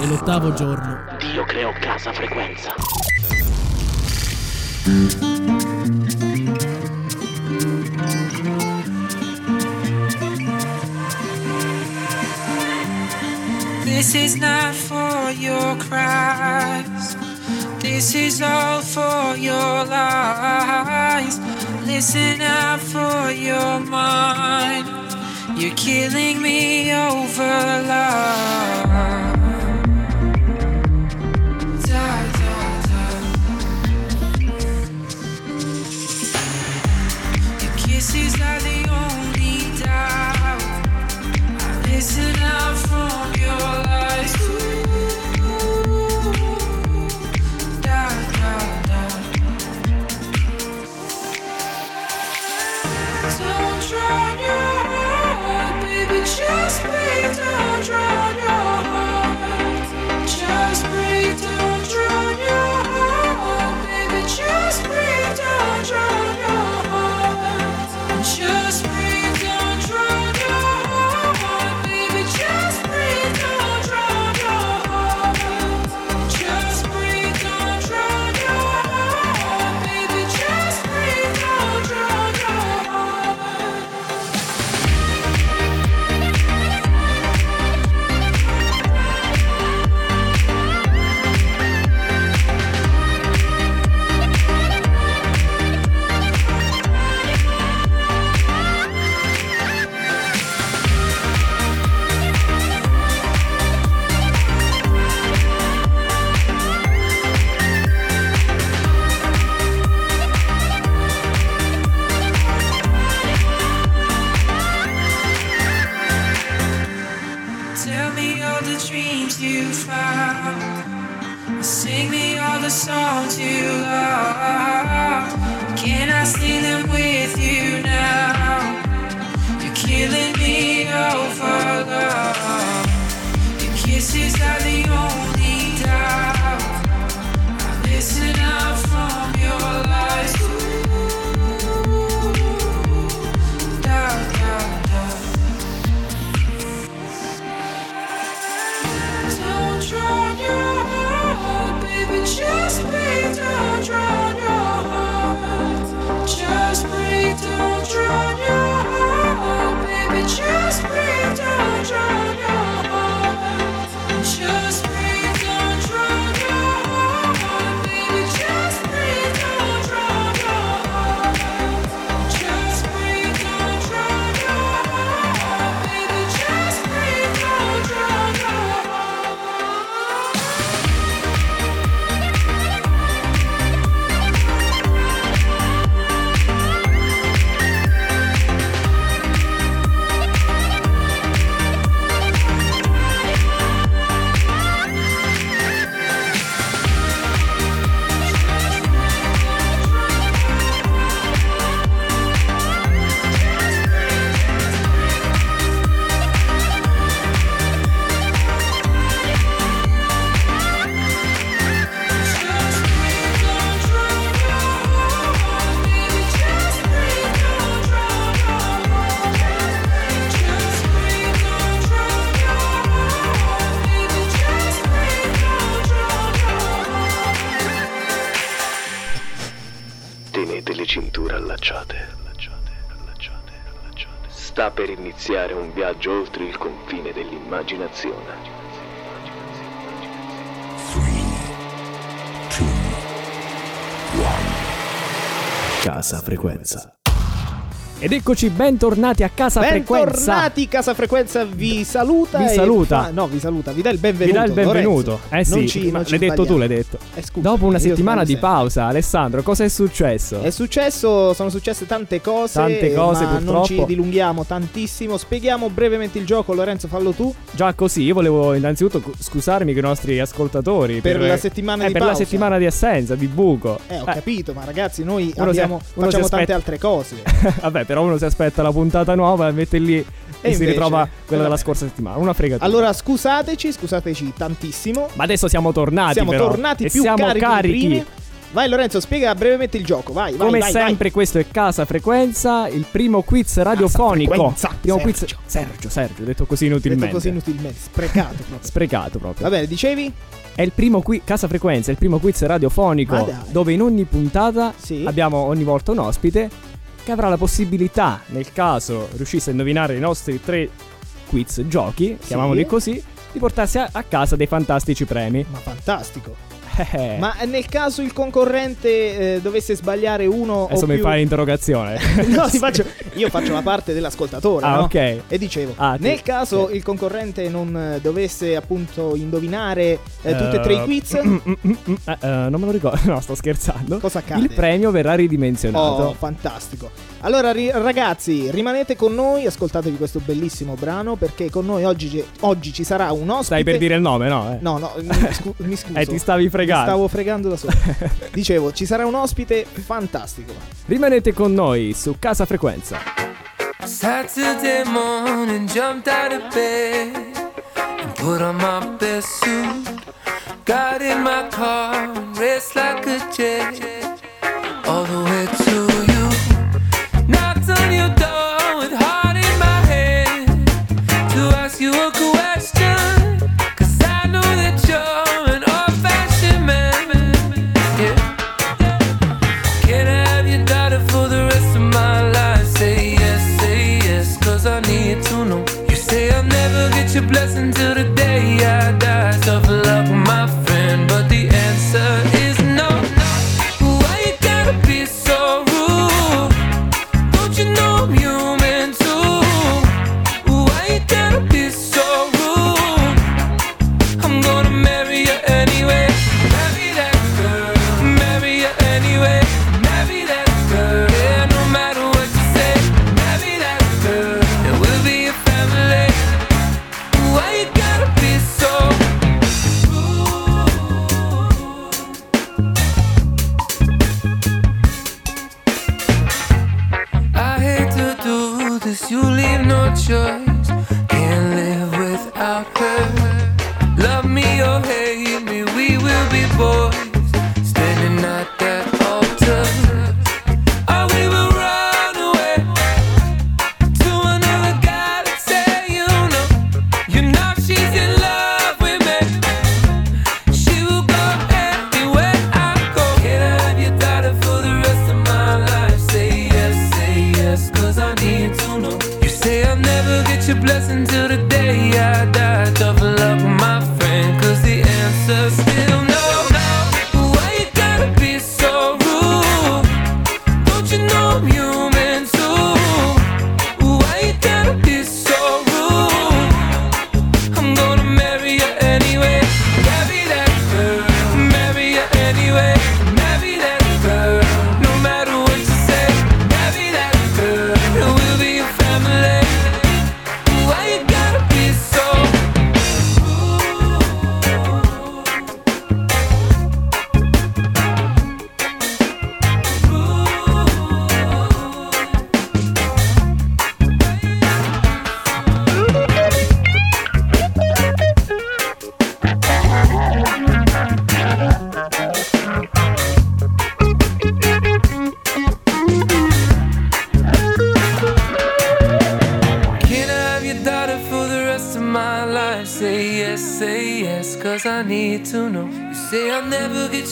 e l'ottavo giorno Dio creò casa frequenza. This is not for your cries. This is all for your lies. Listen out for your mind. You're killing me over love. Dell'immaginazione. Casa Frequenza. Ed eccoci bentornati a Casa Frequenza. Bentornati, Casa Frequenza vi saluta. Vi saluta. fa- no, vi saluta, vi dà il Vi benvenuto. dà il benvenuto. Lorenzo. Eh sì, Non ci- non l'hai detto tu, l'hai detto. Eh, scusa, Dopo una settimana di pausa, Alessandro, cosa è successo? È successo, sono successe tante cose. Tante cose, ma non purtroppo. ci dilunghiamo tantissimo. Spieghiamo brevemente il gioco. Lorenzo, fallo tu. Già così, io volevo innanzitutto cu- scusarmi con i nostri ascoltatori Per la settimana eh, di per la pausa. settimana di assenza, di buco. Eh, ho capito, ma ragazzi, noi abbiamo, facciamo tante altre cose. Vabbè, però uno si aspetta la puntata nuova e mette lì e, si invece- ritrova quella della scorsa settimana. Una fregatura. Allora, scusateci, scusateci tantissimo. Ma adesso siamo tornati Siamo però, tornati e più siamo carichi carichi. Vai Lorenzo, spiega brevemente il gioco, vai, vai, Come vai, vai. sempre, questo è Casa Frequenza, il primo quiz radiofonico. Frequenza, Primo Sergio. quiz. Sergio, Sergio, detto così Detto inutilmente. così inutilmente, sprecato proprio. Sprecato proprio. Va bene, dicevi? È il primo qui Casa Frequenza, è il primo quiz radiofonico dai. dove in ogni puntata Sì. abbiamo ogni volta un ospite che avrà la possibilità, nel caso riuscisse a indovinare i nostri tre quiz giochi, chiamiamoli così, di portarsi a, a casa dei fantastici premi. Ma fantastico. Eh, Ma nel caso il concorrente eh, dovesse sbagliare uno adesso o mi più... fai l'interrogazione. No, ti faccio... io faccio la parte dell'ascoltatore, Ah, no? ok. E dicevo, Ah, ti- nel caso il concorrente non eh, dovesse appunto indovinare eh, tutti e tre i Eh, quiz, mm, mm, mm, mm, eh, eh, non me lo ricordo, no, sto scherzando. cosa accade? Il premio verrà ridimensionato. Oh, fantastico. Allora, ri- ragazzi, rimanete con noi, ascoltatevi questo bellissimo brano perché con noi oggi, ci- oggi ci sarà un ospite. Stai per dire il nome, no? eh? No, no, mi, scu- mi scuso. Eh, ti stavi fregando. Mi stavo fregando da solo. Dicevo, ci sarà un ospite fantastico. Rimanete con noi su Casa Frequenza. Saturday morning, jumped out of bed and put on my best suit. Got in my car raced like a jet all the way to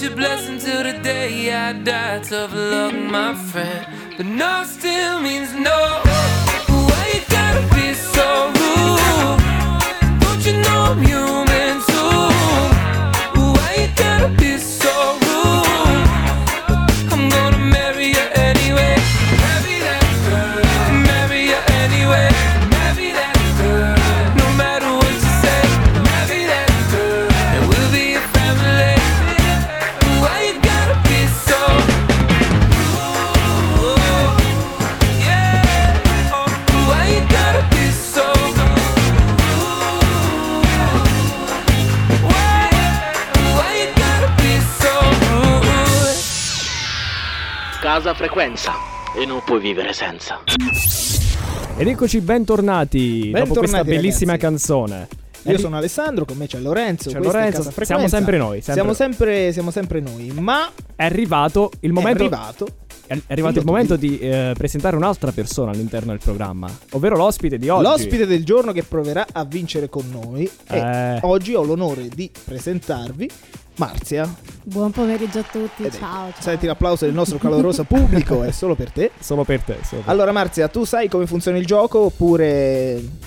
your blessing till the day I die. Tough luck, my friend. But no still Casa Frequenza. E non puoi vivere senza. Ed eccoci bentornati dopo Bentornati, questa bellissima ragazzi. canzone. Io sono Alessandro, con me c'è Lorenzo. C'è Lorenzo, Casa siamo sempre noi, sempre- Siamo, sempre, siamo sempre noi, ma È arrivato il momento, è arrivato. è arrivato il momento di eh, presentare un'altra persona all'interno del programma, ovvero l'ospite di oggi. L'ospite del giorno che proverà a vincere con noi. E Eh. oggi ho l'onore di presentarvi Marzia. Buon pomeriggio a tutti, Ed- ciao. ciao. Senti l'applauso del nostro caloroso pubblico, è solo per te. Solo per te. solo per. Allora Marzia, tu sai come funziona il gioco oppure...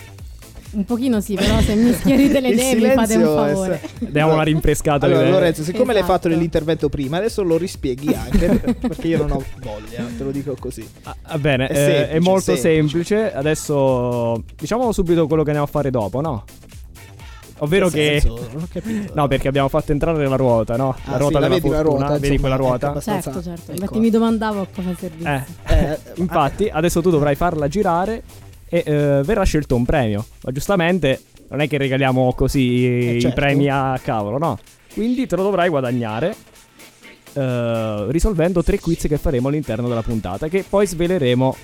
Un pochino sì, però se mi schierite le idee mi fate un è favore. se- Diamo una rinfrescata. Allora. Lorenzo, siccome l'hai Esatto. fatto nell'intervento prima, adesso lo rispieghi anche perché io non ho voglia, te lo dico così. Ah, va bene, È eh, semplice, è molto semplice. semplice. Adesso diciamo subito quello che andiamo a fare dopo, no? Ovvero Che che. senso? Non ho capito. No, perché abbiamo fatto entrare la ruota, no? La Ah, ruota sì, la della vedi la fortuna. ruota, vedi insomma, quella ecco, ruota? abbastanza- Certo, certo. ecco. Infatti mi domandavo a cosa servisse. Eh. Eh, Infatti, adesso tu dovrai farla girare e eh, verrà scelto un premio. Ma giustamente non è che regaliamo così Eh, i certo. premi a cavolo, no? Quindi te lo dovrai guadagnare eh, risolvendo tre quiz che faremo all'interno della puntata, che poi sveleremo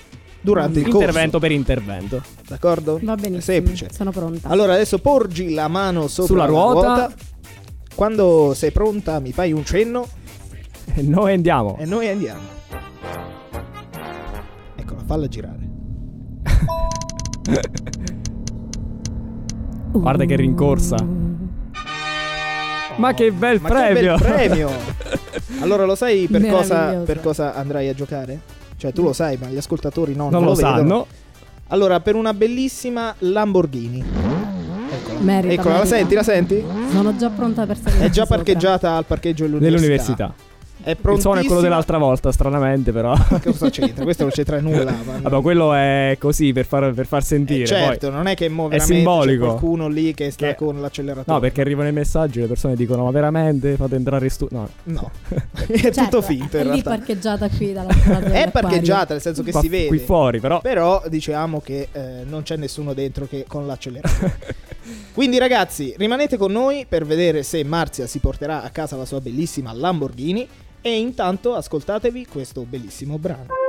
durante il intervento per intervento. corso, d'accordo? Va benissimo. È semplice. Sono pronta. Allora adesso porgi la mano sopra Sulla la ruota. Quando sei pronta mi fai un cenno E noi andiamo. e noi andiamo. Eccola, falla girare. Guarda che rincorsa. Ma che bel Ma premio! che bel premio! allora lo sai per cosa, per cosa andrai a giocare? Cioè tu lo sai, ma gli ascoltatori no, non lo, vedono. sanno. Allora, per una bellissima Lamborghini. Eccola. Merita, Eccola, la merita. senti, la senti? Sono già pronta per salire. È già sopra. parcheggiata al parcheggio dell'università. Nell'università. È Il suono è quello dell'altra volta, stranamente, però. Ma Cosa c'entra? Questo non c'entra nulla. ma- Vabbè, quello è così per far, per far sentire. Eh, certo, non è che mo È simbolico. c'è qualcuno lì che sta Che- con l'acceleratore. Poi. No, perché arrivano i messaggi, le persone dicono: Ma veramente fate entrare in studio? No, No, è Certo, tutto finto È in lì realtà. parcheggiata qui lato È parcheggiata, nel senso che qua- si vede. qui fuori, però. Però diciamo che eh, non c'è nessuno dentro che con l'acceleratore. Quindi ragazzi, rimanete con noi per vedere se Marzia si porterà a casa la sua bellissima Lamborghini e intanto ascoltatevi questo bellissimo brano.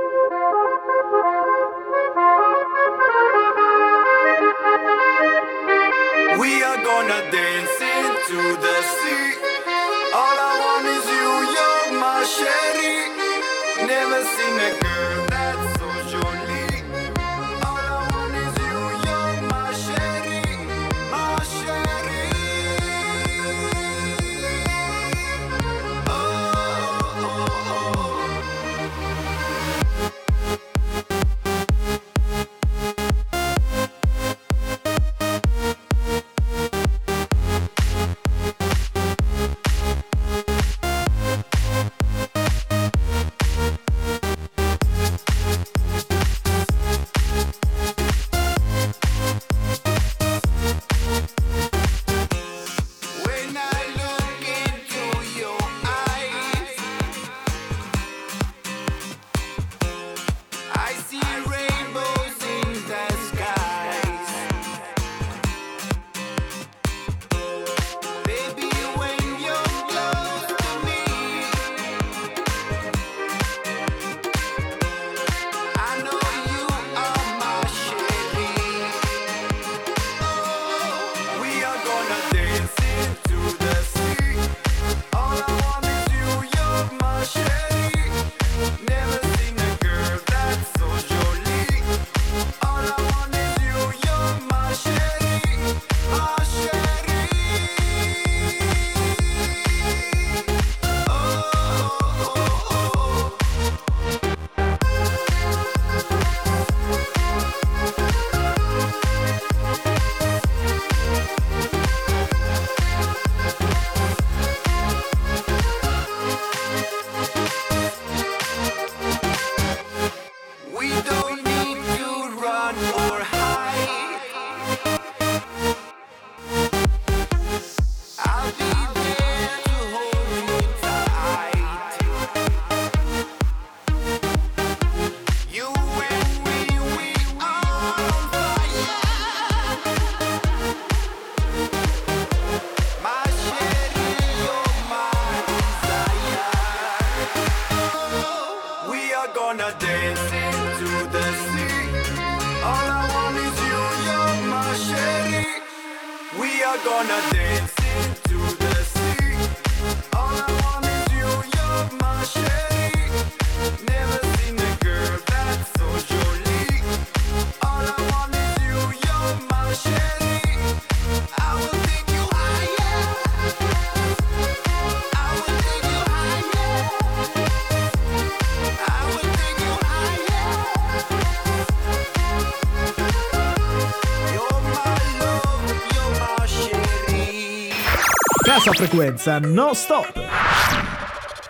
Casa frequenza, no stop.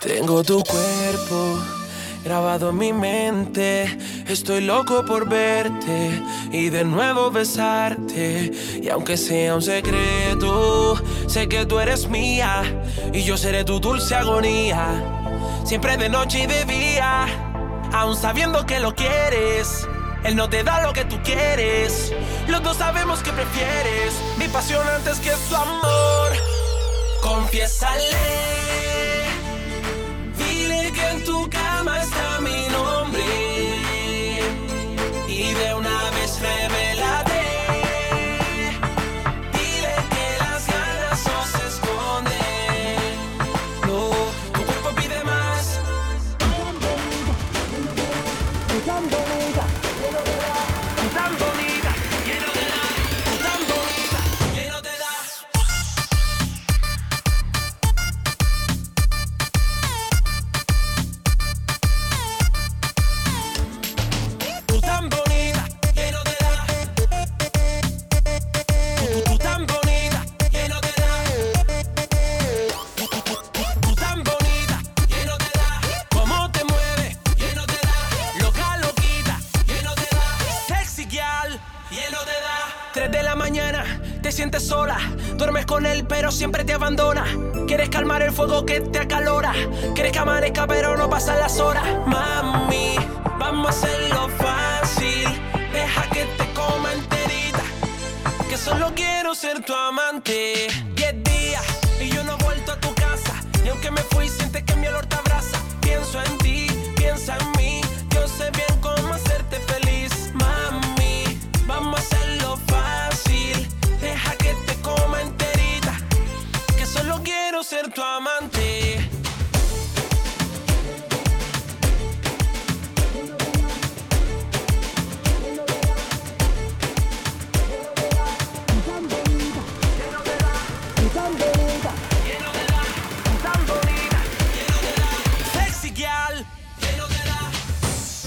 Tengo tu cuerpo grabado en mi mente. Estoy loco por verte y de nuevo besarte. Y aunque sea un secreto, sé que tú eres mía y yo seré tu dulce agonía. Siempre de noche y de día, aún sabiendo que lo quieres. Él no te da lo que tú quieres. Los dos sabemos que prefieres mi pasión antes que su amor. Confiésale. Dile que en tu cama está mi nombre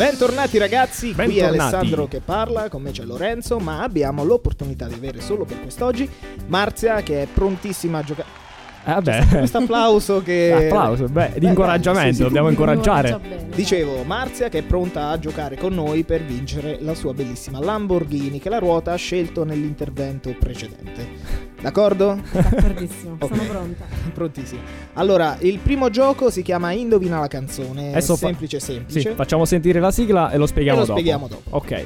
Bentornati ragazzi, qui è Bentornati. Alessandro che parla, con me c'è Lorenzo, ma abbiamo l'opportunità di avere solo per quest'oggi Marzia che è prontissima a giocare. Eh, vabbè. Questo applauso che... Applauso, beh, di Beh, incoraggiamento, sì, sì, dobbiamo incoraggiare. incoraggia bene, Dicevo, Marzia che è pronta a giocare con noi per vincere la sua bellissima Lamborghini che la ruota ha scelto nell'intervento precedente. D'accordo? D'accordissimo, Ok. sono pronta. Prontissima. Allora, il primo gioco si chiama Indovina la canzone. È Adesso fa- semplice, Sì, semplice. facciamo sentire la sigla e lo spieghiamo E lo dopo. spieghiamo dopo. Ok.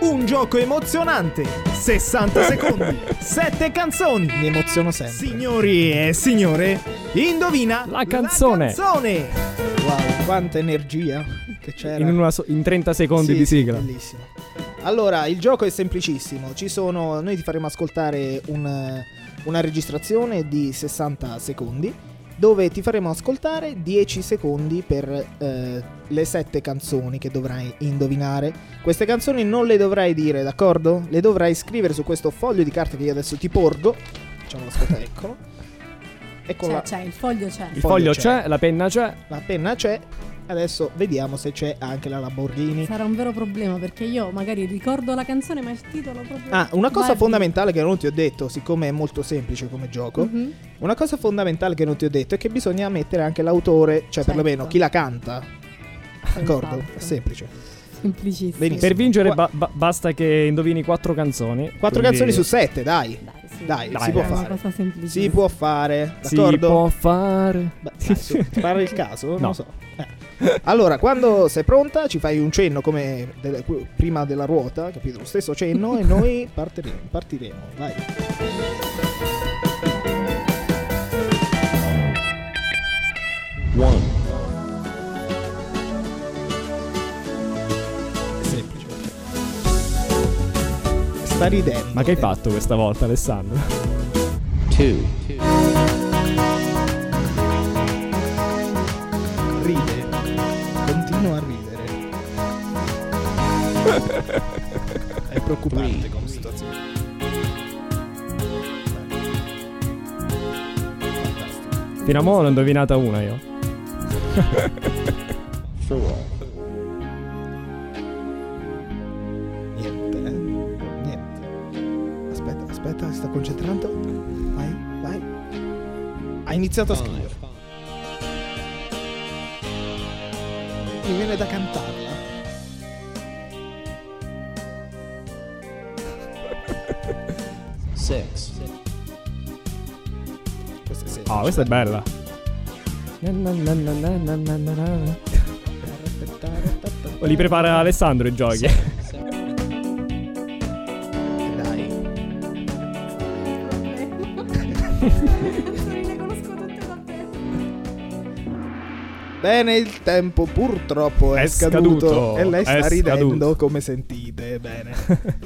Un gioco emozionante, 60 secondi, 7 canzoni. Mi emoziono sempre. Signori e signore, indovina La canzone. La canzone. Wow, quanta energia che c'era. In, una so- in 30 secondi Sì, di sì, sigla. bellissimo. Allora, il gioco è semplicissimo. Ci sono. Noi ti faremo ascoltare un- una registrazione di 60 secondi. Dove ti faremo ascoltare 10 secondi per eh, le 7 canzoni che dovrai indovinare. Queste canzoni non le dovrai dire, d'accordo? Le dovrai scrivere su questo foglio di carta che io adesso ti porgo. Facciamo ascoltare, eccolo. Ecco C'è, la, c'è, il foglio c'è. Il foglio foglio c'è. c'è, la penna c'è. la penna c'è. Adesso vediamo se c'è anche la Lamborghini. Sarà un vero problema perché io magari ricordo la canzone ma il titolo proprio... Ah, una cosa va fondamentale che non ti ho detto, siccome è molto semplice come gioco. Mhm. una cosa fondamentale che non ti ho detto è che bisogna mettere anche l'autore, cioè Certo. perlomeno chi la canta. D'accordo? Senz'altro. È semplice. Semplicissimo. Benissimo. Per vincere ba- ba- basta che indovini quattro canzoni. Quattro quindi canzoni su sette, dai. Dai, sì. Dai, Dai, si può fare. Si può fare, Si d'accordo? può fare. Beh, dai, su, pare il caso? Non No. lo so. Eh. Allora, quando sei pronta, ci fai un cenno come delle- prima della ruota, capito? Lo stesso cenno e noi partiremo. partiremo. Vai. One. Sta ridendo. Ma che hai fatto questa volta, Alessandro? Ride. Continua a ridere. È preoccupante come situazione. Fantastico. Fino a mo' ne ho indovinata una io. ha iniziato a scrivere. Mi viene da cantarla. Sex. Questa è semplice. Ah, questa è bella. Li prepara Alessandro i giochi. Dai. Bene, il tempo purtroppo è, È scaduto, scaduto, e lei è sta ridendo scaduto. come sentite. Bene.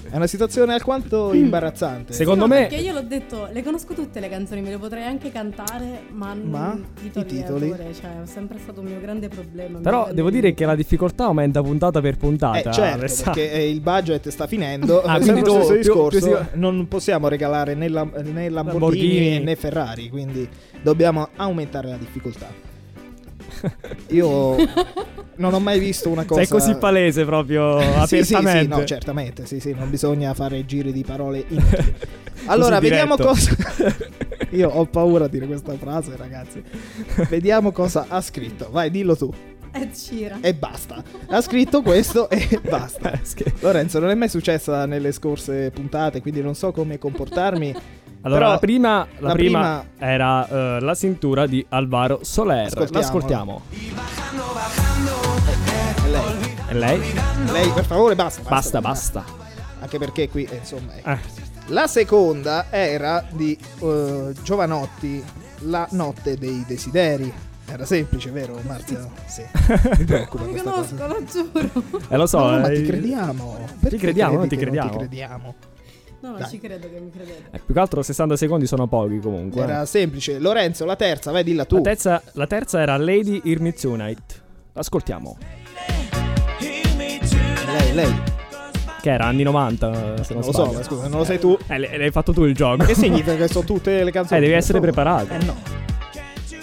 È una situazione alquanto imbarazzante. Secondo No, me Perché io l'ho detto, le conosco tutte le canzoni, me le potrei anche cantare, ma, Ma non i titoli, titoli? autore, cioè, è sempre stato un mio grande problema. Però grande devo dire che la difficoltà aumenta puntata per puntata. Eh, certo, Alessandro. perché eh, il budget sta finendo. Ah, Eh, quindi tu- più- più discorso. si- Non possiamo regalare né, Lam- né Lamborghini, Lamborghini. né Ferrari, quindi dobbiamo aumentare la difficoltà. Io non ho mai visto una cosa Sei così palese proprio Sì, sì, sì, apertamente. no, certamente, sì, sì, non bisogna fare giri di parole inutili. Allora, vediamo cosa. Io ho paura di dire questa frase, ragazzi. Vediamo cosa ha scritto. Vai, dillo tu. E basta. Ha scritto questo e basta. Lorenzo, non è mai successa nelle scorse puntate, quindi non so come comportarmi. Allora, Però la prima, la la prima era eh, la cintura di Alvaro Soler. Ascoltiamola. L'ascoltiamo. È lei. E lei? Lei, per favore, basta. Basta, basta. Anche perché qui, eh, insomma. ecco. Eh, La seconda era di eh, Giovanotti, La notte dei desideri. Era semplice, vero Marzia? Sì. Mi preoccupa conosco, cosa. lo giuro. eh, lo so. No, no, ma eh, ti crediamo. Perché crediamo, credi ti che non crediamo. Ti crediamo. No, no, Dai. ci credo che mi credete. eh, più che altro 60 secondi sono pochi comunque. Era semplice. Lorenzo, la terza, vai dilla tu. La terza, la terza era Lady Irmizunite. Ascoltiamo. Lei, lei. Che era anni 90, se non, Non lo so, ma scusa, non lo sai tu. Eh, l'hai l'hai fatto tu il gioco. Che significa che sono tutte le canzoni? Eh, devi essere preparato. Eh no.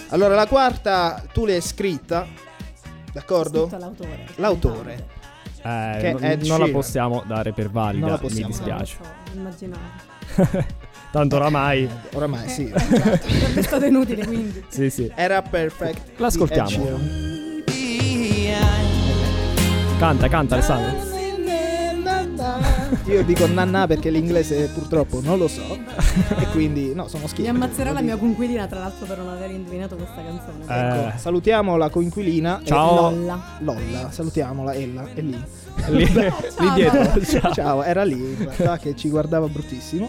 Allora, la quarta tu l'hai scritta. D'accordo? Scritto l'autore. L'autore. Eh, Che non, Ed non la possiamo dare per valida, Non la mi dispiace. Immaginavo. Tanto oramai, Oramai sì. Sarebbe stato inutile, quindi. sì, sì. Era perfect. L'ascoltiamo. Canta, canta Alessandro. Io dico nanna perché l'inglese purtroppo non lo so. e quindi, no, sono schifo. Mi ammazzerà la dico. mia conquilina, tra l'altro, per non aver indovinato questa canzone. Eh. Ecco, salutiamo la coinquilina. e Ciao. Lolla. Lolla, salutiamola, Ella, è lì. Lì, lì dietro. Ciao. Ciao, era lì, in realtà, che ci guardava bruttissimo.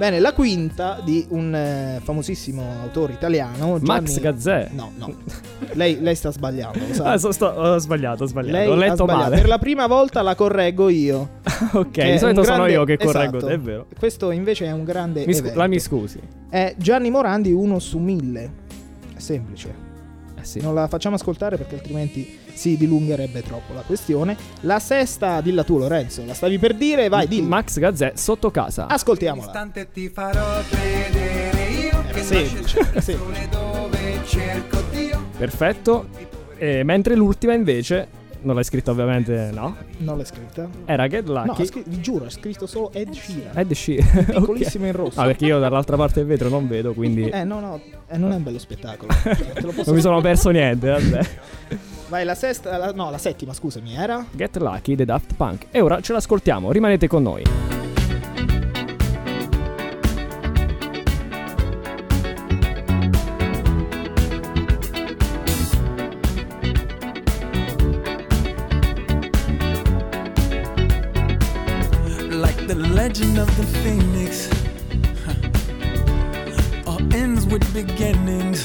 Bene, la quinta di un eh, famosissimo autore italiano, Max Gianni- Gazzè. No, no. Lei, lei sta sbagliando, lo sa. Ah, so- sto- ho sbagliato, ho sbagliato. Lei ho letto sbagliato. male. Per la prima volta la correggo io. ok, di solito un sono grande- io che correggo esatto. è vero. Questo invece è un grande Mi scu- la mi scusi. È Gianni Morandi 1 su 1000. È semplice. Eh sì. Non la facciamo ascoltare perché altrimenti si dilungherebbe troppo la questione. La sesta, dilla tu Lorenzo, la stavi per dire, vai, dillo. Max Gazzè sotto casa. Ascoltiamola. Istante ti farò vedere io Era che semplice, era semplice. dove cerco Dio. Perfetto. E mentre l'ultima invece, non l'hai scritta ovviamente, no? Non l'hai scritta? Era Get No, Lucky. ha scr- vi giuro, ha scritto solo Ed Sheeran. Ed Sheeran. Piccolissimo in rosso. Ah, perché io dall'altra parte del vetro non vedo, quindi Eh, no, no, eh, non è un bello spettacolo. Te lo posso non mi sono perso niente, vabbè. Vai, la sesta, la- no, la settima, scusami, era? Get Lucky, The Daft Punk. E ora ce l'ascoltiamo, rimanete con noi. like the legend of the phoenix huh. all ends with beginnings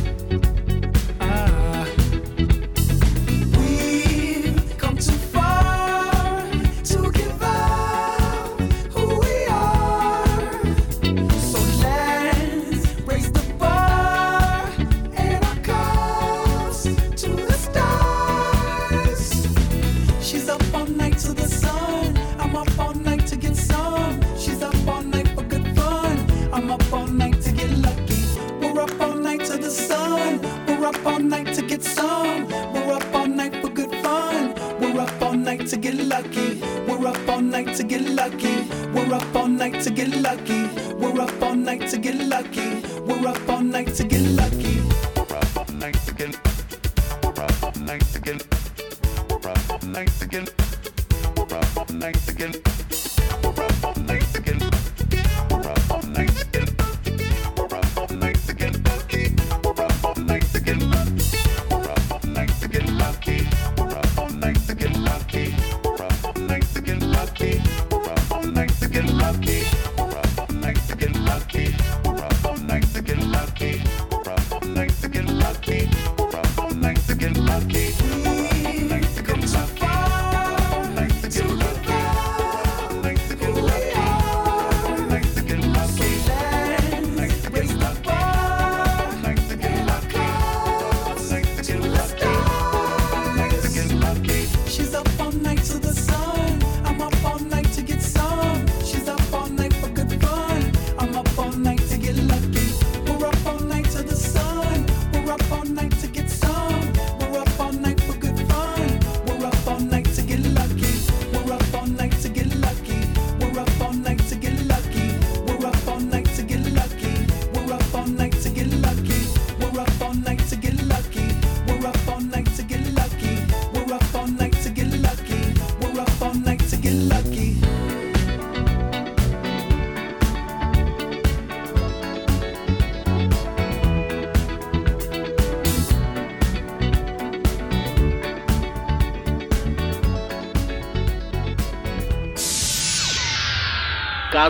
To get lucky.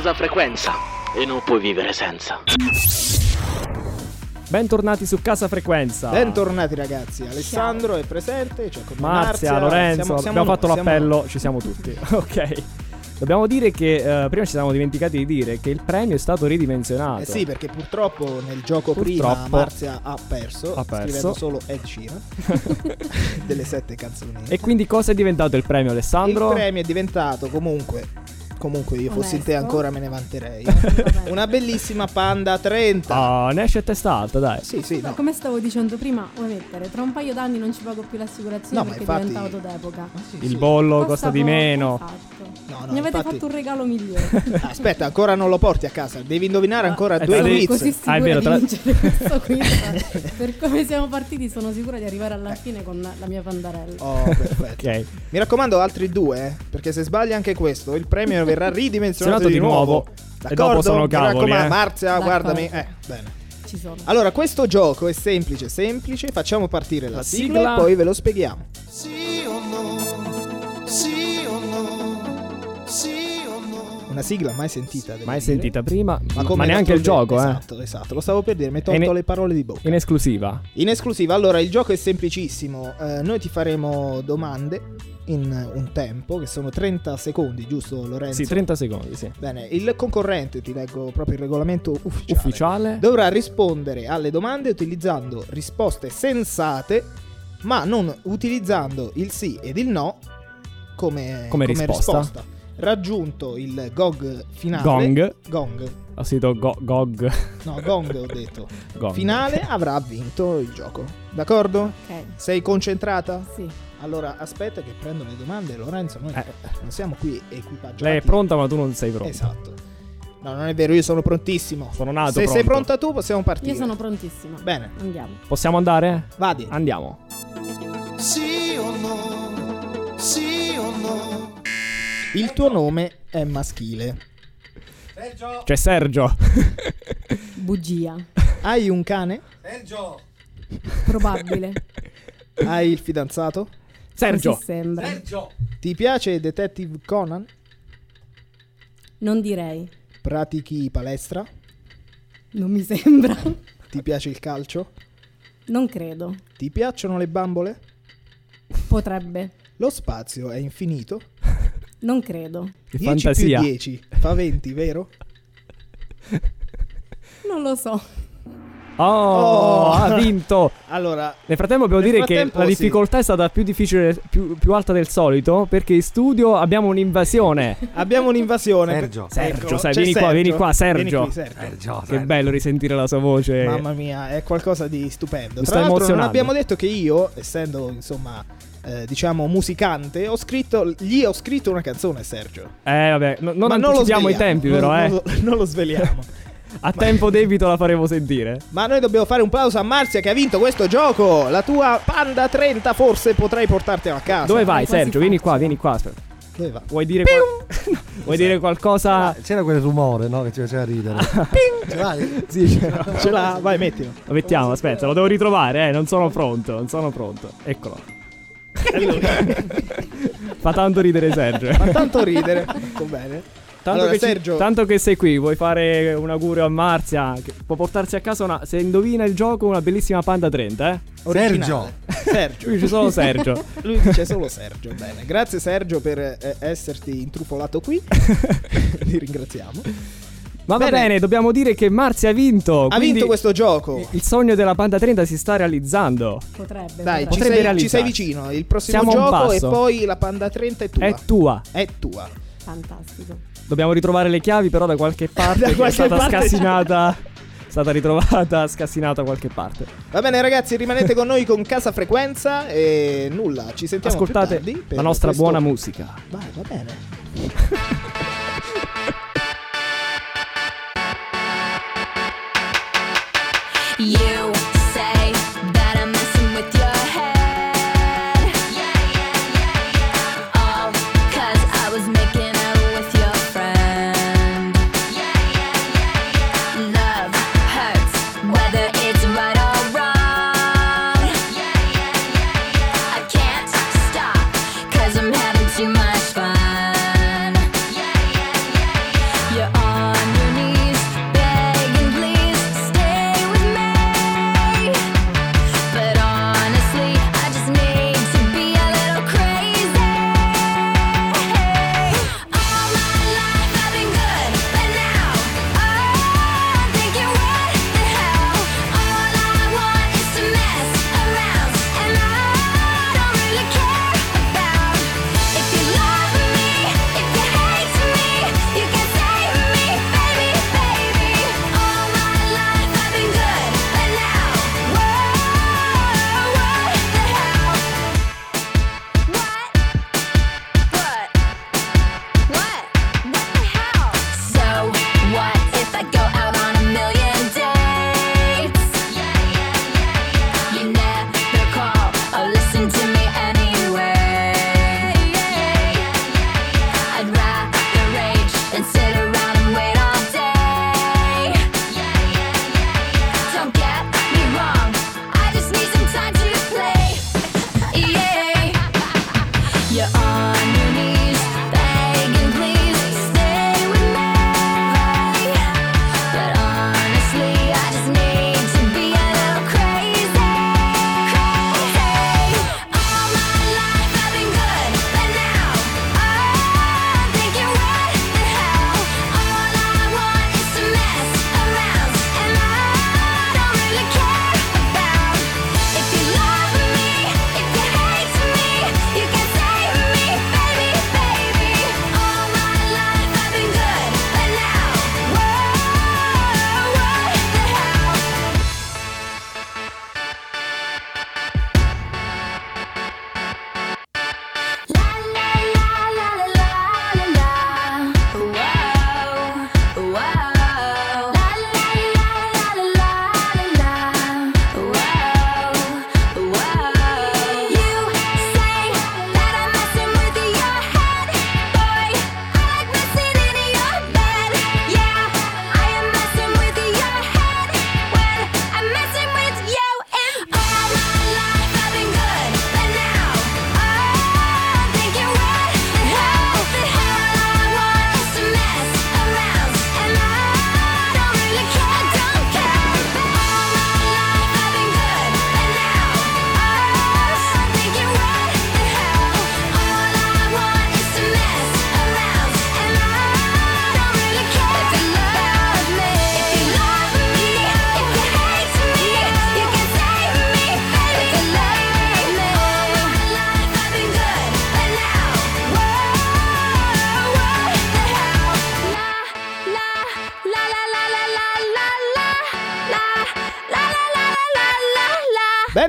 Casa Frequenza. E non puoi vivere senza. Bentornati su Casa Frequenza. Bentornati ragazzi, Alessandro è presente, c'è con noi Marzia, Lorenzo, siamo- siamo- abbiamo fatto siamo- l'appello, ci siamo tutti. ok. Dobbiamo dire che eh, prima ci siamo dimenticati di dire che il premio è stato ridimensionato. Eh sì, perché purtroppo nel gioco prima Purtroppo. Marzia ha perso, Ha perso. scrivendo solo Ed Sheeran delle sette canzoni. E quindi cosa è diventato il premio, Alessandro? Il premio è diventato comunque Comunque io fossi in te Onesto. ancora me ne vanterei. Una bellissima Panda 30. Ah, ne esce a testa alta, dai. Sì, sì, no. Come stavo dicendo prima, vuoi mettere? Tra un paio d'anni non ci pago più l'assicurazione No, perché infatti- è diventato d'epoca. Il bollo costa, di poco, meno. Esatto. No, no, Mi avete infatti- fatto un regalo migliore. Aspetta, ancora non lo porti a casa. Devi indovinare ancora Eh, due quiz. Così sicura Ah, è vero, di tra- questo quiz. per come siamo partiti sono sicura di arrivare alla fine con la mia pandarella. Oh, perfetto. Ok. Mi raccomando, altri due, eh, perché se sbagli anche questo, il premio verrà ridimensionato di di nuovo. nuovo. D'accordo? dopo sono cavoli, eh. Marzia, D'accordo. guardami. Eh, bene. Ci sono. Allora, questo gioco è semplice, semplice. Facciamo partire la, La sigla, sigla. e poi ve lo spieghiamo. Sì o no? Sì o no? Sì o no? Una sigla mai sentita. Mai dire. sentita prima, ma, come neanche il gioco, giorno. eh. Esatto, esatto. Lo stavo per dire, mi hai tolto le parole di bocca. In esclusiva. In esclusiva, allora il gioco è semplicissimo. Eh, noi ti faremo domande in un tempo che sono 30 secondi, giusto Lorenzo? Sì, 30 secondi, sì. Bene, il concorrente, ti leggo proprio il regolamento ufficiale. Ufficiale. Dovrà rispondere alle domande utilizzando risposte sensate, ma non utilizzando il sì ed il no come, Come risposta. Raggiunto il GOG finale. Gong. Gong. Ho sentito go- Gog. No, Gong ho detto. Gong. Finale avrà vinto il gioco. D'accordo? Ok. Sei concentrata? Sì. Allora aspetta che prendo le domande, Lorenzo. Noi Eh, non siamo qui equipaggiati. lei è pronta, ma tu non sei pronto. Esatto. No, non è vero, io sono prontissimo. Sono nato Se sei pronto. pronta tu, possiamo partire. Io sono prontissima. Bene, Andiamo. Possiamo andare? vadi. Andiamo. Sì o no? Sì o no? Il tuo nome è maschile. C'è Sergio. Bugia. Hai un cane? Probabile. Hai il fidanzato? Sergio. Così sembra. Ti piace Detective Conan? Non direi. Pratichi palestra? Non mi sembra. Ti piace il calcio? Non credo. Ti piacciono le bambole? Potrebbe. Lo spazio è infinito? Non credo. Che 10 fantasia. più 10 fa 20, vero? Non lo so. Oh, Oh. ha vinto. Allora, Nel frattempo dobbiamo Nel dire che frattempo, la sì. difficoltà è stata più difficile, più, più alta del solito, perché in studio abbiamo un'invasione. abbiamo un'invasione. Sergio. Sergio, Ecco, sai, vieni qua, vieni qua, Sergio. Vieni qui, Sergio. Sergio, Che Sergio. bello risentire la sua voce. Mamma mia, è qualcosa di stupendo. Mi Tra l'altro, non abbiamo detto che io, essendo insomma, eh, diciamo, musicante, ho scritto, gli ho scritto una canzone, Sergio. Eh, vabbè, no- non Ma lo anticipiamo i sveliamo, tempi, non- però, eh. Non, lo- non lo sveliamo. A tempo debito la faremo sentire. Ma noi dobbiamo fare un plauso a Marzia che ha vinto questo gioco. La tua Panda 30 forse potrai portartela a casa. Dove vai, Sergio? Vieni qua, vieni qua. Aspetta. Dove va? Vuoi dire, qual- Vuoi dire qualcosa? C'era quel rumore, no? Che ci faceva ridere. Ce l'hai? Sì, ce Ce l'ha, vai, mettilo. Lo mettiamo, aspetta, lo devo ritrovare, eh. Non sono pronto, non sono pronto. Eccolo. Fa tanto ridere Sergio. Fa tanto ridere. Molto bene. Tanto, Allora, che ci- Sergio- tanto che sei qui, vuoi fare un augurio a Marzia? Che può portarsi a casa una. Se indovina il gioco, una bellissima Panda 30, eh? Originale. Sergio. Qui c'è solo Sergio. Lui dice solo Sergio. Bene. Grazie Sergio per eh, esserti intrufolato qui. Ti ringraziamo. Ma va Bene. bene, dobbiamo dire che Marzia ha vinto. Ha vinto questo gioco. Il sogno della Panda 30 si sta realizzando. Potrebbe. Dai, ci potrebbe. Potrebbe sei, ci sei vicino. Il prossimo Siamo gioco e poi la Panda 30 è tua. È tua. È tua. Fantastico. Dobbiamo ritrovare le chiavi, però, da qualche parte. Da che qualche è stata parte c'è. scassinata. È stata ritrovata, scassinata da qualche parte. Va bene ragazzi, rimanete con noi con Casa Frequenza e nulla, ci sentiamo più Ascoltate tardi per la nostra questo- buona musica. Vai, va bene. You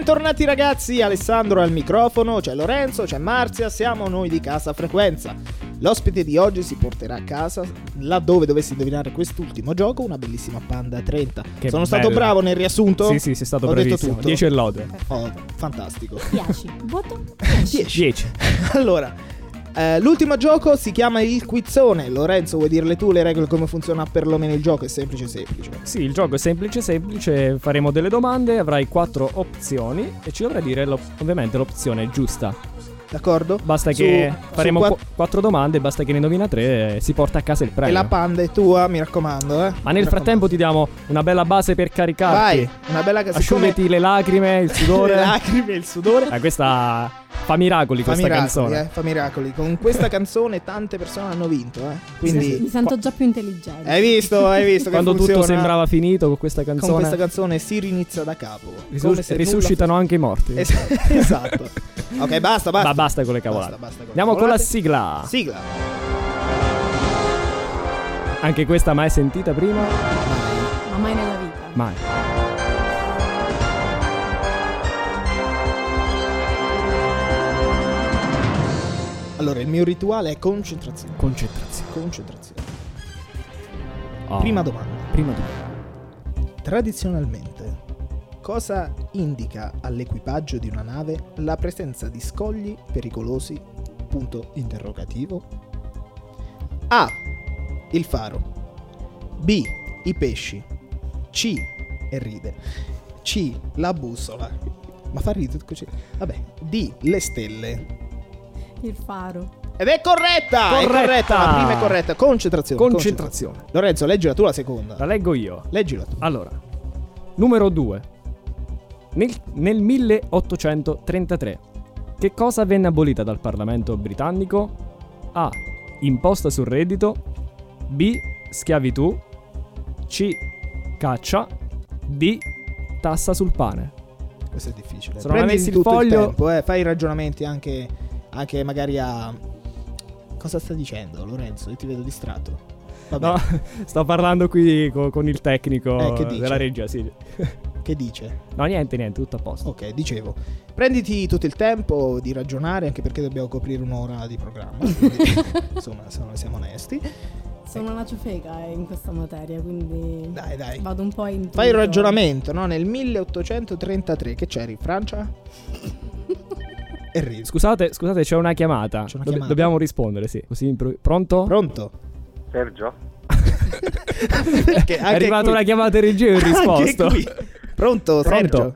Bentornati ragazzi, Alessandro al microfono, c'è Lorenzo, c'è Marzia, siamo noi di Casa Frequenza. L'ospite di oggi si porterà a casa, laddove dovessi indovinare quest'ultimo gioco, una bellissima Panda 30. Che Sono stato bella. bravo nel riassunto? Sì, sì, sei stato Ho detto bravissimo. tutto. 10 e lode. Oh, fantastico. 10. Voto 10. 10. Allora, eh, l'ultimo gioco si chiama il quizzone. Lorenzo, vuoi dirle tu le regole come funziona perlomeno il gioco? È semplice, semplice. Sì, il gioco è semplice, semplice. Faremo delle domande, avrai quattro opzioni e ci dovrai dire l'op- ovviamente l'opzione giusta. D'accordo? Basta Su- che su faremo quatt- qu- quattro domande, basta che ne indovina tre e si porta a casa il premio. E la panda è tua, mi raccomando, eh. Ma nel frattempo ti diamo una bella base per caricarti. Vai, una bella siccome- Asciugheti le lacrime, il sudore. Le lacrime il sudore. Eh, questa fa miracoli Fa questa miracoli, canzone. eh, fa miracoli. Con questa canzone tante persone hanno vinto, eh. Mi Quindi sento già più intelligente. hai visto, hai visto che Quando tutto funziona? sembrava finito con questa con canzone, questa canzone si rinizia da capo. risu- Come se nulla risuscitano anche i morti. Es- esatto. Ok, basta, basta. Ma basta con le cavolate. Basta, basta con Andiamo con la cavolate. sigla. Sigla. Anche questa mai sentita prima? Ma mai nella vita. Mai. Allora, il mio rituale è concentrazione. Concentrazione. Concentrazione. Oh. Prima domanda. Prima domanda. Tradizionalmente, cosa indica all'equipaggio di una nave la presenza di scogli pericolosi? Punto interrogativo. A. Il faro. B. I pesci. C. E ride. C. La bussola. Ma fa ridere così. Vabbè. D. Le stelle. Il faro. Ed è corretta! È Corretta! corretta! La prima è corretta. Concentrazione. Concentrazione. Lorenzo, leggila tu la seconda. La leggo io. Leggila tu. Allora, numero 2. Nel, nel 1833, che cosa venne abolita dal Parlamento britannico? A. Imposta sul reddito. B. Schiavitù. C. Caccia. D. Tassa sul pane. Questo è difficile. Se non Prenditi avessi il foglio- tempo, eh, fai i ragionamenti anche, anche magari a. Cosa sta dicendo Lorenzo? Io ti vedo distratto. Vabbè, No, sto parlando qui co- con il tecnico Eh, della regia, sì. Che dice? No, niente, niente, tutto a posto. Ok, dicevo. Prenditi tutto il tempo di ragionare, anche perché dobbiamo coprire un'ora di programma. quindi, insomma, siamo onesti. Sono una ciofeca eh, in questa materia, quindi Dai, dai. vado un po' in Fai il ragionamento, no? Nel 1833, che c'eri? Francia? e ridi. Scusate, scusate, c'è una chiamata. C'è una Dob- chiamata. Dobbiamo rispondere, sì. Così impro- Pronto? Pronto? Sergio? Perché È arrivata qui- una chiamata in regia e ho Anche risposto. Pronto, Sergio?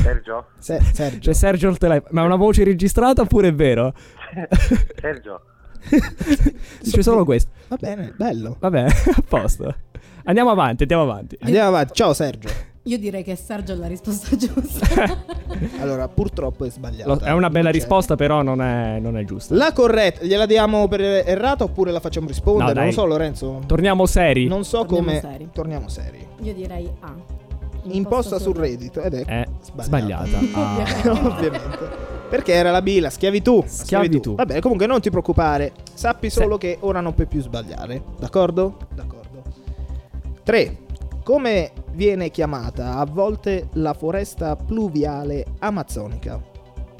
Sergio? Se- Sergio. C'è Sergio al telefono. Ma è una voce registrata oppure è vero? Sergio? C'è solo questo. Va bene, bello. Vabbè, a posto. Andiamo avanti, andiamo avanti. Andiamo avanti. Ciao Sergio. Io direi che Sergio è la risposta giusta. Allora, purtroppo è sbagliato. Lo- è una bella risposta, però non è, non è giusta. La corretta, gliela diamo per errata oppure la facciamo rispondere? No, dai. non lo so, Lorenzo. Torniamo seri. Non so Torniamo come. seri. Torniamo seri. Io direi A. Imposta sul reddito ed è È sbagliata. sbagliata. Ah. Ovviamente. Perché era la B, la schiavitù. Schiavitù. Va bene, comunque non ti preoccupare. Sappi solo che ora non puoi più sbagliare. D'accordo? D'accordo. 3. Come viene chiamata a volte la foresta pluviale amazzonica?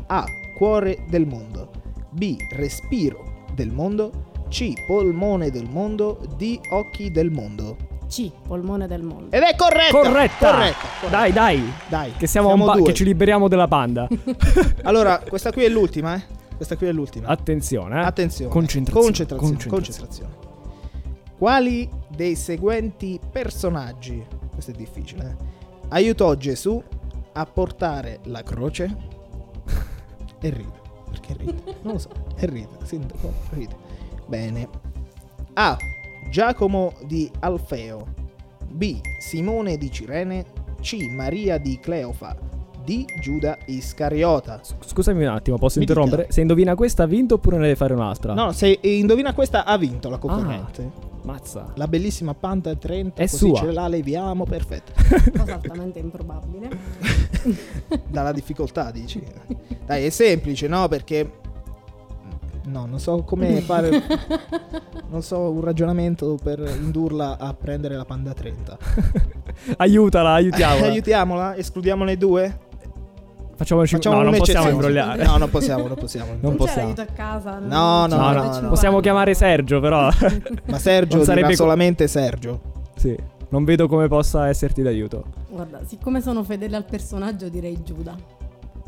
A. Cuore del mondo. B. Respiro del mondo. C. Polmone del mondo. D. Occhi del mondo. C, polmone del mondo. Ed è corretta! Corretta! Corretta! Dai, dai. Dai, Che siamo, siamo un ba- due. che ci liberiamo della panda. Allora, questa qui è l'ultima, eh? Questa qui è l'ultima. Attenzione, eh. Attenzione. Concentrazione. Concentrazione. concentrazione. Quali dei seguenti personaggi, questo è difficile, eh, aiutò Gesù a portare la croce? E ride. Perché ride? Non lo so. E ride. Sindaco, ride. Bene. A. Giacomo di Alfeo. B. Simone di Cirene. C. Maria di Cleofa. D. Giuda Iscariota. Scusami un attimo, posso Mi dica. interrompere? Se indovina questa ha vinto oppure ne deve fare un'altra? No, se indovina questa ha vinto la concorrente. Mazza. La bellissima Panta 30 È così sua. ce la leviamo, perfetto. Cosa altamente improbabile. Dalla difficoltà, dici. Dai, è semplice, no? Perché no, non so come fare non so un ragionamento per indurla a prendere la Panda 30. Aiutala, aiutiamola. Aiutiamola, escludiamone due. Facciamoci Facciamo no, non possiamo imbrogliare. No, non possiamo, non possiamo. Non Non possiamo. aiuto a casa. No, no, No, no, vuole. possiamo chiamare Sergio, però. Ma Sergio Non dirà sarebbe co- solamente Sergio. sì, non vedo come possa esserti d'aiuto. Guarda, siccome sono fedele al personaggio, direi Giuda.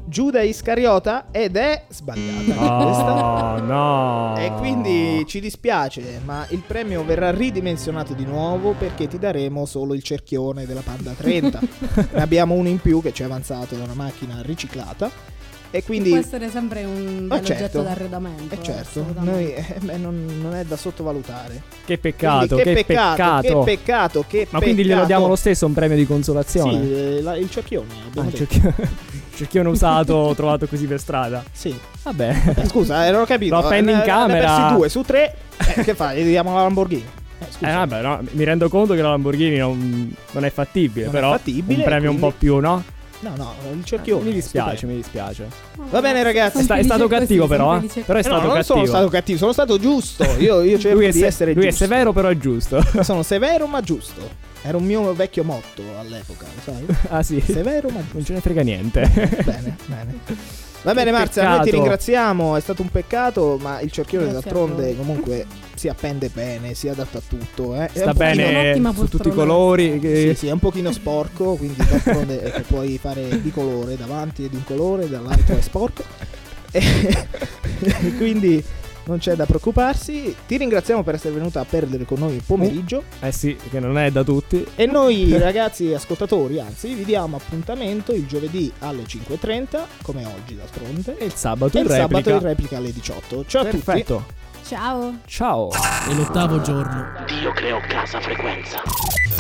Giuda Iscariota ed è sbagliata. Oh, no. E quindi ci dispiace, ma il premio verrà ridimensionato di nuovo perché ti daremo solo il cerchione della Panda 30. ne abbiamo uno in più che ci è avanzato da una macchina riciclata. E quindi. Può essere sempre un Ma bel certo. oggetto d'arredamento. Eh certo, noi, eh, beh, non, non è da sottovalutare. Che peccato, Quindi che, peccato. Che peccato, che Ma quindi glielo peccato. diamo lo stesso un premio di consolazione? Sì, eh, la- il cerchione. abbiamo Ah, il detto. cerchio- cerchione usato, trovato così per strada. Sì. Vabbè. Eh, Scusa, eh, non ho capito. Lo appendi in Eh, camera. Ne persi due su tre. Eh, che fai? Gli diamo la Lamborghini. Eh, scusa. Eh vabbè, no, mi rendo conto che la Lamborghini non, non è fattibile, Non è però fattibile, un premio un quindi- po' più, no? No, no, il cerchione. mi dispiace, mi dispiace. Va bene, ragazzi. È, sta- è stato cattivo però, eh. Però è Eh no, stato non cattivo. sono stato cattivo, sono stato giusto. Io, io cerco lui è, di se- essere lui è giusto. severo però è giusto. Sono severo ma giusto. Era un mio vecchio motto all'epoca, lo sai? ah sì. Severo ma Non ce ne frega niente. bene, bene. Va bene, Marzia, noi ti ringraziamo. È stato un peccato, ma il cerchione Grazie d'altronde comunque si appende bene, si adatta a tutto. Eh. È Sta bene un'ottima su tutti i colori. che- Sì, sì, è un pochino sporco, quindi d'altronde eh, puoi fare di colore, davanti è di un colore, dall'altro è sporco. E quindi non c'è da preoccuparsi. Ti ringraziamo per essere venuta a perdere con noi il pomeriggio. Eh sì, che non è da tutti. E noi ragazzi ascoltatori, anzi, vi diamo appuntamento il giovedì alle 5.30, come oggi d'altronde. E il sabato E in il sabato replica. in replica alle 18. Ciao a tutti. Perfetto. Ciao. Ciao. E l'ottavo giorno. Dio creò casa frequenza.